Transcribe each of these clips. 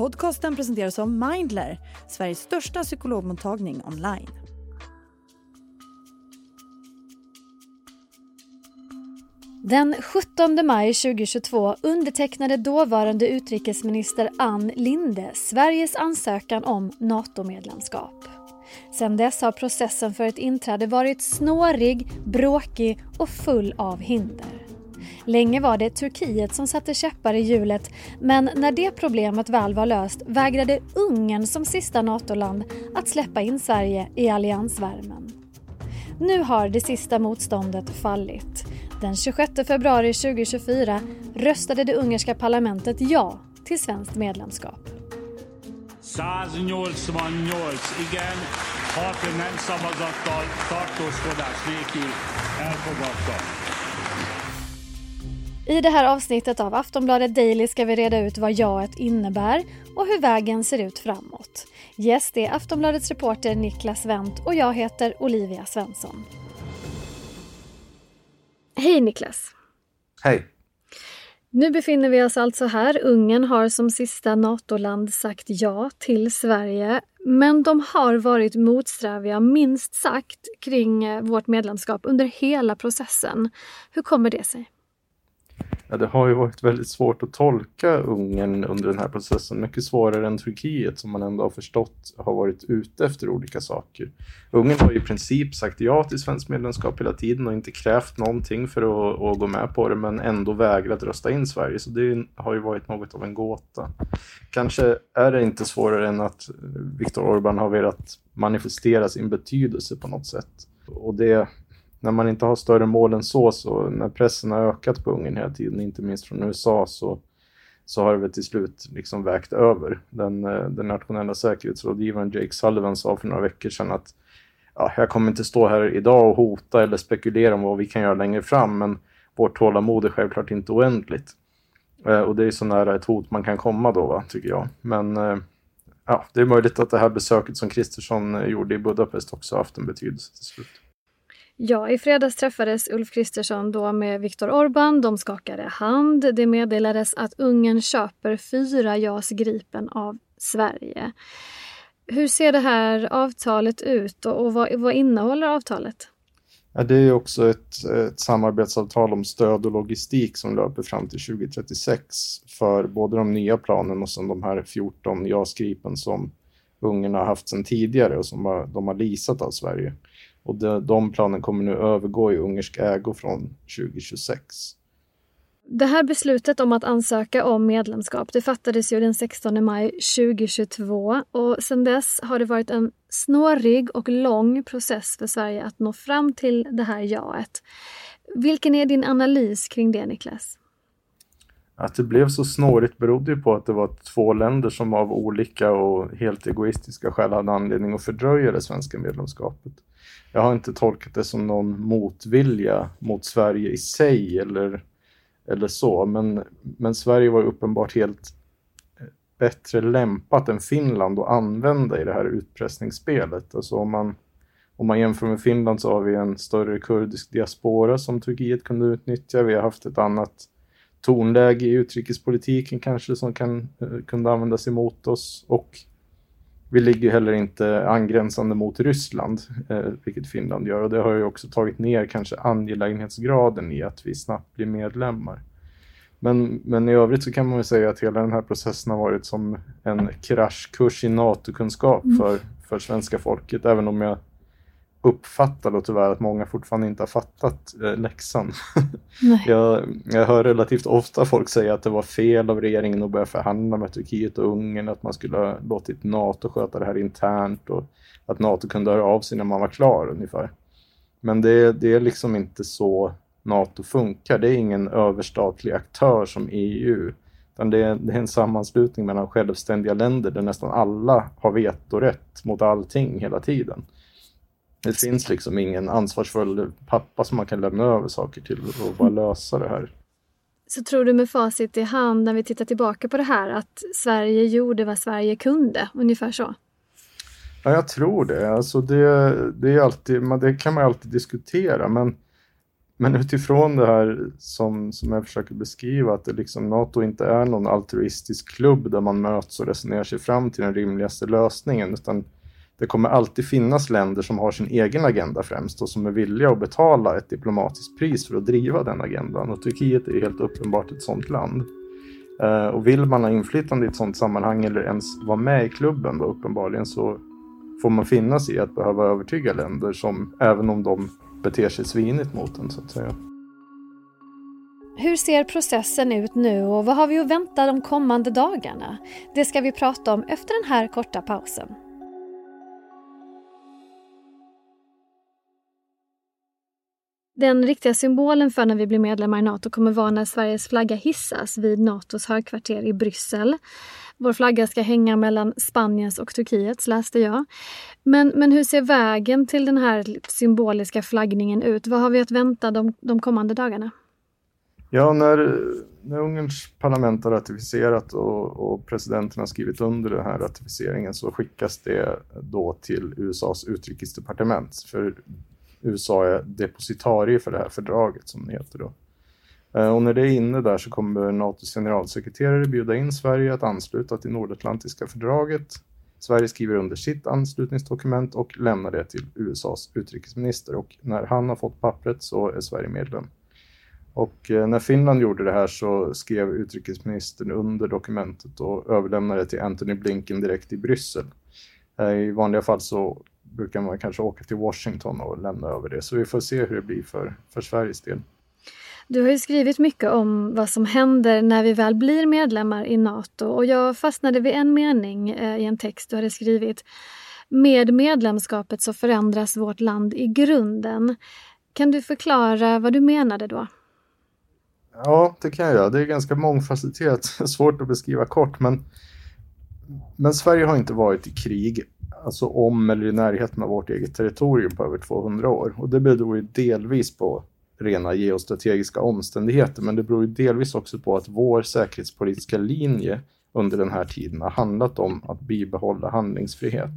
Podcasten presenteras av Mindler, Sveriges största psykologmottagning online. Den 17 maj 2022 undertecknade dåvarande utrikesminister Ann Linde Sveriges ansökan om NATO-medlemskap. Sedan dess har processen för ett inträde varit snårig, bråkig och full av hinder. Länge var det Turkiet som satte käppar i hjulet men när det problemet väl var löst vägrade Ungern som sista NATO-land att släppa in Sverige i alliansvärmen. Nu har det sista motståndet fallit. Den 26 februari 2024 röstade det ungerska parlamentet ja till svenskt medlemskap. 188 igen, i det här avsnittet av Aftonbladet Daily ska vi reda ut vad jaet innebär och hur vägen ser ut framåt. Gäst är Aftonbladets reporter Niklas Wendt och jag heter Olivia Svensson. Hej Niklas! Hej! Nu befinner vi oss alltså här. Ungern har som sista NATO-land sagt ja till Sverige. Men de har varit motsträviga, minst sagt, kring eh, vårt medlemskap under hela processen. Hur kommer det sig? Ja, det har ju varit väldigt svårt att tolka Ungern under den här processen. Mycket svårare än Turkiet som man ändå har förstått har varit ute efter olika saker. Ungern har ju i princip sagt ja till svenskt medlemskap hela tiden och inte krävt någonting för att, att gå med på det men ändå vägrat rösta in Sverige. Så det har ju varit något av en gåta. Kanske är det inte svårare än att Viktor Orbán har velat manifestera sin betydelse på något sätt. Och det när man inte har större mål än så, så när pressen har ökat på Ungern hela tiden, inte minst från USA, så, så har det väl till slut liksom vägt över. Den, eh, den nationella säkerhetsrådgivaren Jake Sullivan sa för några veckor sedan att ja, jag kommer inte stå här idag och hota eller spekulera om vad vi kan göra längre fram, men vårt tålamod är självklart inte oändligt. Eh, och det är så nära ett hot man kan komma då, va, tycker jag. Men eh, ja, det är möjligt att det här besöket som Kristersson gjorde i Budapest också haft en betydelse till slut. Ja, i fredags träffades Ulf Kristersson då med Viktor Orbán. De skakade hand. Det meddelades att Ungern köper fyra JAS Gripen av Sverige. Hur ser det här avtalet ut och, och vad, vad innehåller avtalet? Ja, det är också ett, ett samarbetsavtal om stöd och logistik som löper fram till 2036 för både de nya planen och sen de här 14 JAS Gripen som Ungern har haft sedan tidigare och som de har leasat av Sverige. Och de, de planen kommer nu övergå i ungersk ägo från 2026. Det här beslutet om att ansöka om medlemskap det fattades ju den 16 maj 2022 och sedan dess har det varit en snårig och lång process för Sverige att nå fram till det här jaet. Vilken är din analys kring det, Niklas? Att det blev så snårigt berodde ju på att det var två länder som av olika och helt egoistiska skäl hade anledning att fördröja det svenska medlemskapet jag har inte tolkat det som någon motvilja mot Sverige i sig eller, eller så. Men, men Sverige var uppenbart helt eh, bättre lämpat än Finland att använda i det här utpressningsspelet. Alltså om man, om man jämför med Finland så har vi en större kurdisk diaspora som Turkiet kunde utnyttja. Vi har haft ett annat tonläge i utrikespolitiken kanske som kan, eh, kunde användas emot oss. Och vi ligger heller inte angränsande mot Ryssland, eh, vilket Finland gör. Och det har ju också tagit ner kanske angelägenhetsgraden i att vi snabbt blir medlemmar. Men, men i övrigt så kan man väl säga att hela den här processen har varit som en kraschkurs i NATO-kunskap mm. för, för svenska folket, även om jag uppfattar då tyvärr att många fortfarande inte har fattat eh, läxan. jag, jag hör relativt ofta folk säga att det var fel av regeringen att börja förhandla med Turkiet och Ungern, att man skulle ha låtit NATO sköta det här internt och att NATO kunde höra av sig när man var klar ungefär. Men det, det är liksom inte så NATO funkar. Det är ingen överstatlig aktör som EU. Utan det är, det är en sammanslutning mellan självständiga länder där nästan alla har vetorätt mot allting hela tiden. Det finns liksom ingen ansvarsfull pappa som man kan lämna över saker till och bara lösa det här. Så tror du med facit i hand när vi tittar tillbaka på det här att Sverige gjorde vad Sverige kunde, ungefär så? Ja, jag tror det. Alltså det, det, är alltid, det kan man alltid diskutera, men, men utifrån det här som, som jag försöker beskriva, att det liksom, NATO inte är någon altruistisk klubb där man möts och resonerar sig fram till den rimligaste lösningen, utan det kommer alltid finnas länder som har sin egen agenda främst och som är villiga att betala ett diplomatiskt pris för att driva den agendan. Och Turkiet är helt uppenbart ett sådant land. Eh, och vill man ha inflytande i ett sådant sammanhang eller ens vara med i klubben då uppenbarligen så får man finna sig i att behöva övertyga länder som, även om de beter sig svinigt mot en så att säga. Hur ser processen ut nu och vad har vi att vänta de kommande dagarna? Det ska vi prata om efter den här korta pausen. Den riktiga symbolen för när vi blir medlemmar i Nato kommer vara när Sveriges flagga hissas vid Natos högkvarter i Bryssel. Vår flagga ska hänga mellan Spaniens och Turkiets, läste jag. Men, men hur ser vägen till den här symboliska flaggningen ut? Vad har vi att vänta de, de kommande dagarna? Ja, när, när Ungerns parlament har ratificerat och, och presidenten har skrivit under den här ratificeringen så skickas det då till USAs utrikesdepartement. För USA är depositarie för det här fördraget som det heter då. Eh, och när det är inne där så kommer NATOs generalsekreterare bjuda in Sverige att ansluta till Nordatlantiska fördraget. Sverige skriver under sitt anslutningsdokument och lämnar det till USAs utrikesminister och när han har fått pappret så är Sverige medlem. Och eh, när Finland gjorde det här så skrev utrikesministern under dokumentet och överlämnade det till Anthony Blinken direkt i Bryssel. Eh, I vanliga fall så brukar man kanske åka till Washington och lämna över det. Så vi får se hur det blir för, för Sveriges del. Du har ju skrivit mycket om vad som händer när vi väl blir medlemmar i Nato och jag fastnade vid en mening eh, i en text du hade skrivit. Med medlemskapet så förändras vårt land i grunden. Kan du förklara vad du menade då? Ja, det kan jag göra. Det är ganska mångfacetterat, svårt att beskriva kort, men, men Sverige har inte varit i krig alltså om eller i närheten av vårt eget territorium på över 200 år. Och det beror ju delvis på rena geostrategiska omständigheter, men det beror ju delvis också på att vår säkerhetspolitiska linje under den här tiden har handlat om att bibehålla handlingsfrihet.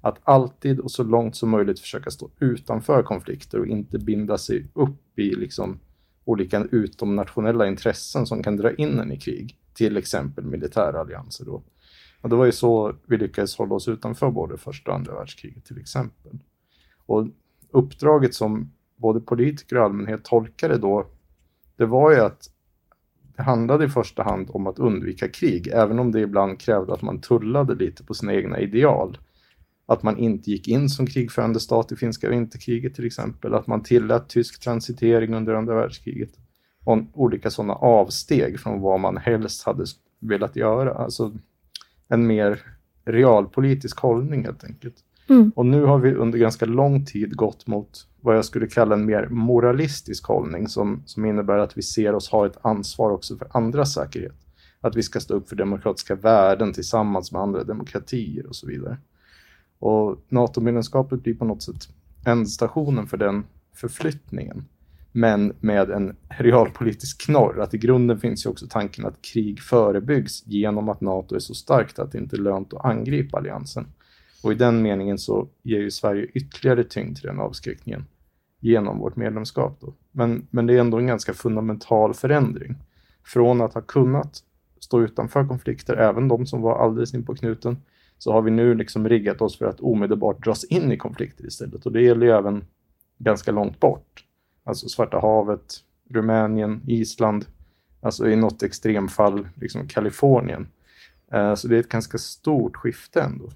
Att alltid och så långt som möjligt försöka stå utanför konflikter och inte binda sig upp i liksom olika utomnationella intressen som kan dra in en i krig, till exempel militärallianser. Då. Och det var ju så vi lyckades hålla oss utanför både första och andra världskriget till exempel. Och uppdraget som både politiker och allmänhet tolkade då, det var ju att det handlade i första hand om att undvika krig, även om det ibland krävde att man tullade lite på sina egna ideal. Att man inte gick in som krigförande stat i finska vinterkriget till exempel, att man tillät tysk transitering under andra världskriget. Och olika sådana avsteg från vad man helst hade velat göra. Alltså en mer realpolitisk hållning helt enkelt. Mm. Och nu har vi under ganska lång tid gått mot vad jag skulle kalla en mer moralistisk hållning som, som innebär att vi ser oss ha ett ansvar också för andras säkerhet. Att vi ska stå upp för demokratiska värden tillsammans med andra demokratier och så vidare. Och NATO-medlemskapet blir på något sätt ändstationen för den förflyttningen men med en realpolitisk knorr. Att i grunden finns ju också tanken att krig förebyggs genom att NATO är så starkt att det inte är lönt att angripa alliansen. Och i den meningen så ger ju Sverige ytterligare tyngd till den avskräckningen genom vårt medlemskap. Då. Men, men det är ändå en ganska fundamental förändring. Från att ha kunnat stå utanför konflikter, även de som var alldeles in på knuten, så har vi nu liksom riggat oss för att omedelbart dras in i konflikter istället. Och det gäller ju även ganska långt bort. Alltså Svarta havet, Rumänien, Island, alltså i något extremfall liksom Kalifornien. Eh, så det är ett ganska stort skifte ändå.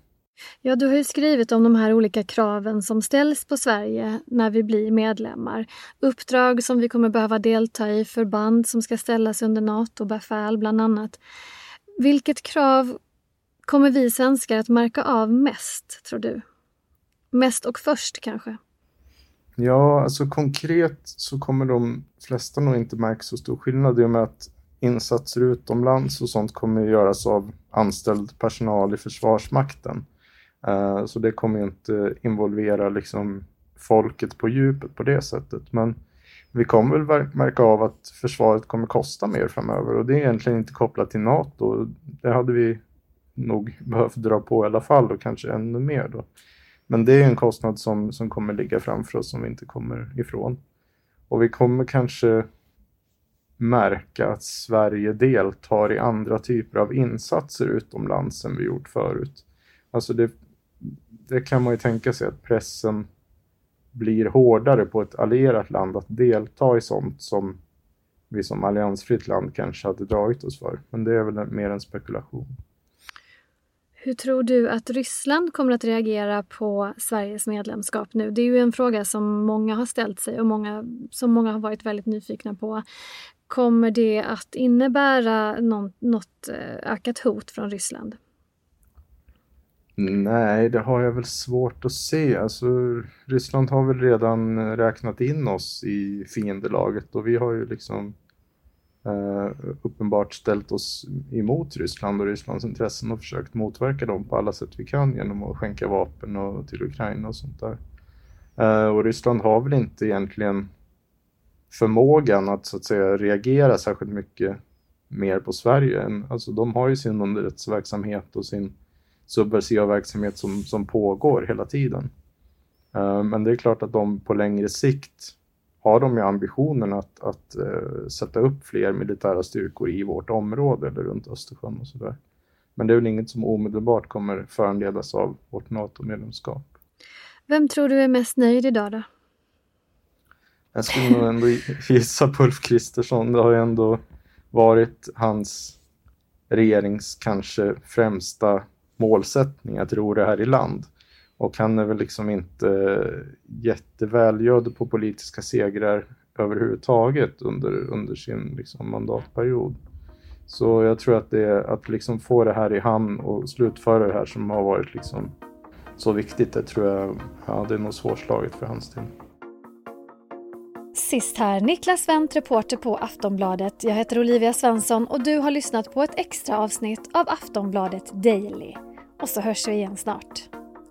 Ja, du har ju skrivit om de här olika kraven som ställs på Sverige när vi blir medlemmar. Uppdrag som vi kommer behöva delta i, förband som ska ställas under NATO-befäl bland annat. Vilket krav kommer vi svenskar att märka av mest, tror du? Mest och först kanske? Ja, alltså konkret så kommer de flesta nog inte märka så stor skillnad i och med att insatser utomlands och sånt kommer göras av anställd personal i Försvarsmakten. Eh, så det kommer inte involvera liksom folket på djupet på det sättet. Men vi kommer väl märka av att försvaret kommer kosta mer framöver och det är egentligen inte kopplat till NATO. Det hade vi nog behövt dra på i alla fall och kanske ännu mer då. Men det är en kostnad som, som kommer ligga framför oss som vi inte kommer ifrån. Och vi kommer kanske märka att Sverige deltar i andra typer av insatser utomlands än vi gjort förut. Alltså det, det kan man ju tänka sig att pressen blir hårdare på ett allierat land att delta i sånt som vi som alliansfritt land kanske hade dragit oss för. Men det är väl mer en spekulation. Hur tror du att Ryssland kommer att reagera på Sveriges medlemskap nu? Det är ju en fråga som många har ställt sig och många, som många har varit väldigt nyfikna på. Kommer det att innebära något, något ökat hot från Ryssland? Nej, det har jag väl svårt att se. Alltså, Ryssland har väl redan räknat in oss i fiendelaget och vi har ju liksom Eh, uppenbart ställt oss emot Ryssland och Rysslands intressen och försökt motverka dem på alla sätt vi kan genom att skänka vapen och, till Ukraina och sånt där. Eh, och Ryssland har väl inte egentligen förmågan att så att säga reagera särskilt mycket mer på Sverige. Än, alltså, de har ju sin underrättelseverksamhet och sin subversiva verksamhet som, som pågår hela tiden. Uh, men det är klart att de på längre sikt har de ju ambitionen att, att uh, sätta upp fler militära styrkor i vårt område eller runt Östersjön och sådär. Men det är väl inget som omedelbart kommer föranledas av vårt NATO-medlemskap. Vem tror du är mest nöjd idag då? Jag skulle nog ändå gissa på Ulf Kristersson. Det har ju ändå varit hans regerings kanske främsta målsättning att ro det här i land. Och han är väl liksom inte jättevälgödd på politiska segrar överhuvudtaget under, under sin liksom mandatperiod. Så jag tror att det är att liksom få det här i hamn och slutföra det här som har varit liksom så viktigt, det tror jag, ja, det är nog svårslaget för hans del. Sist här, Niklas Wendt, reporter på Aftonbladet. Jag heter Olivia Svensson och du har lyssnat på ett extra avsnitt av Aftonbladet Daily. Och så hörs vi igen snart.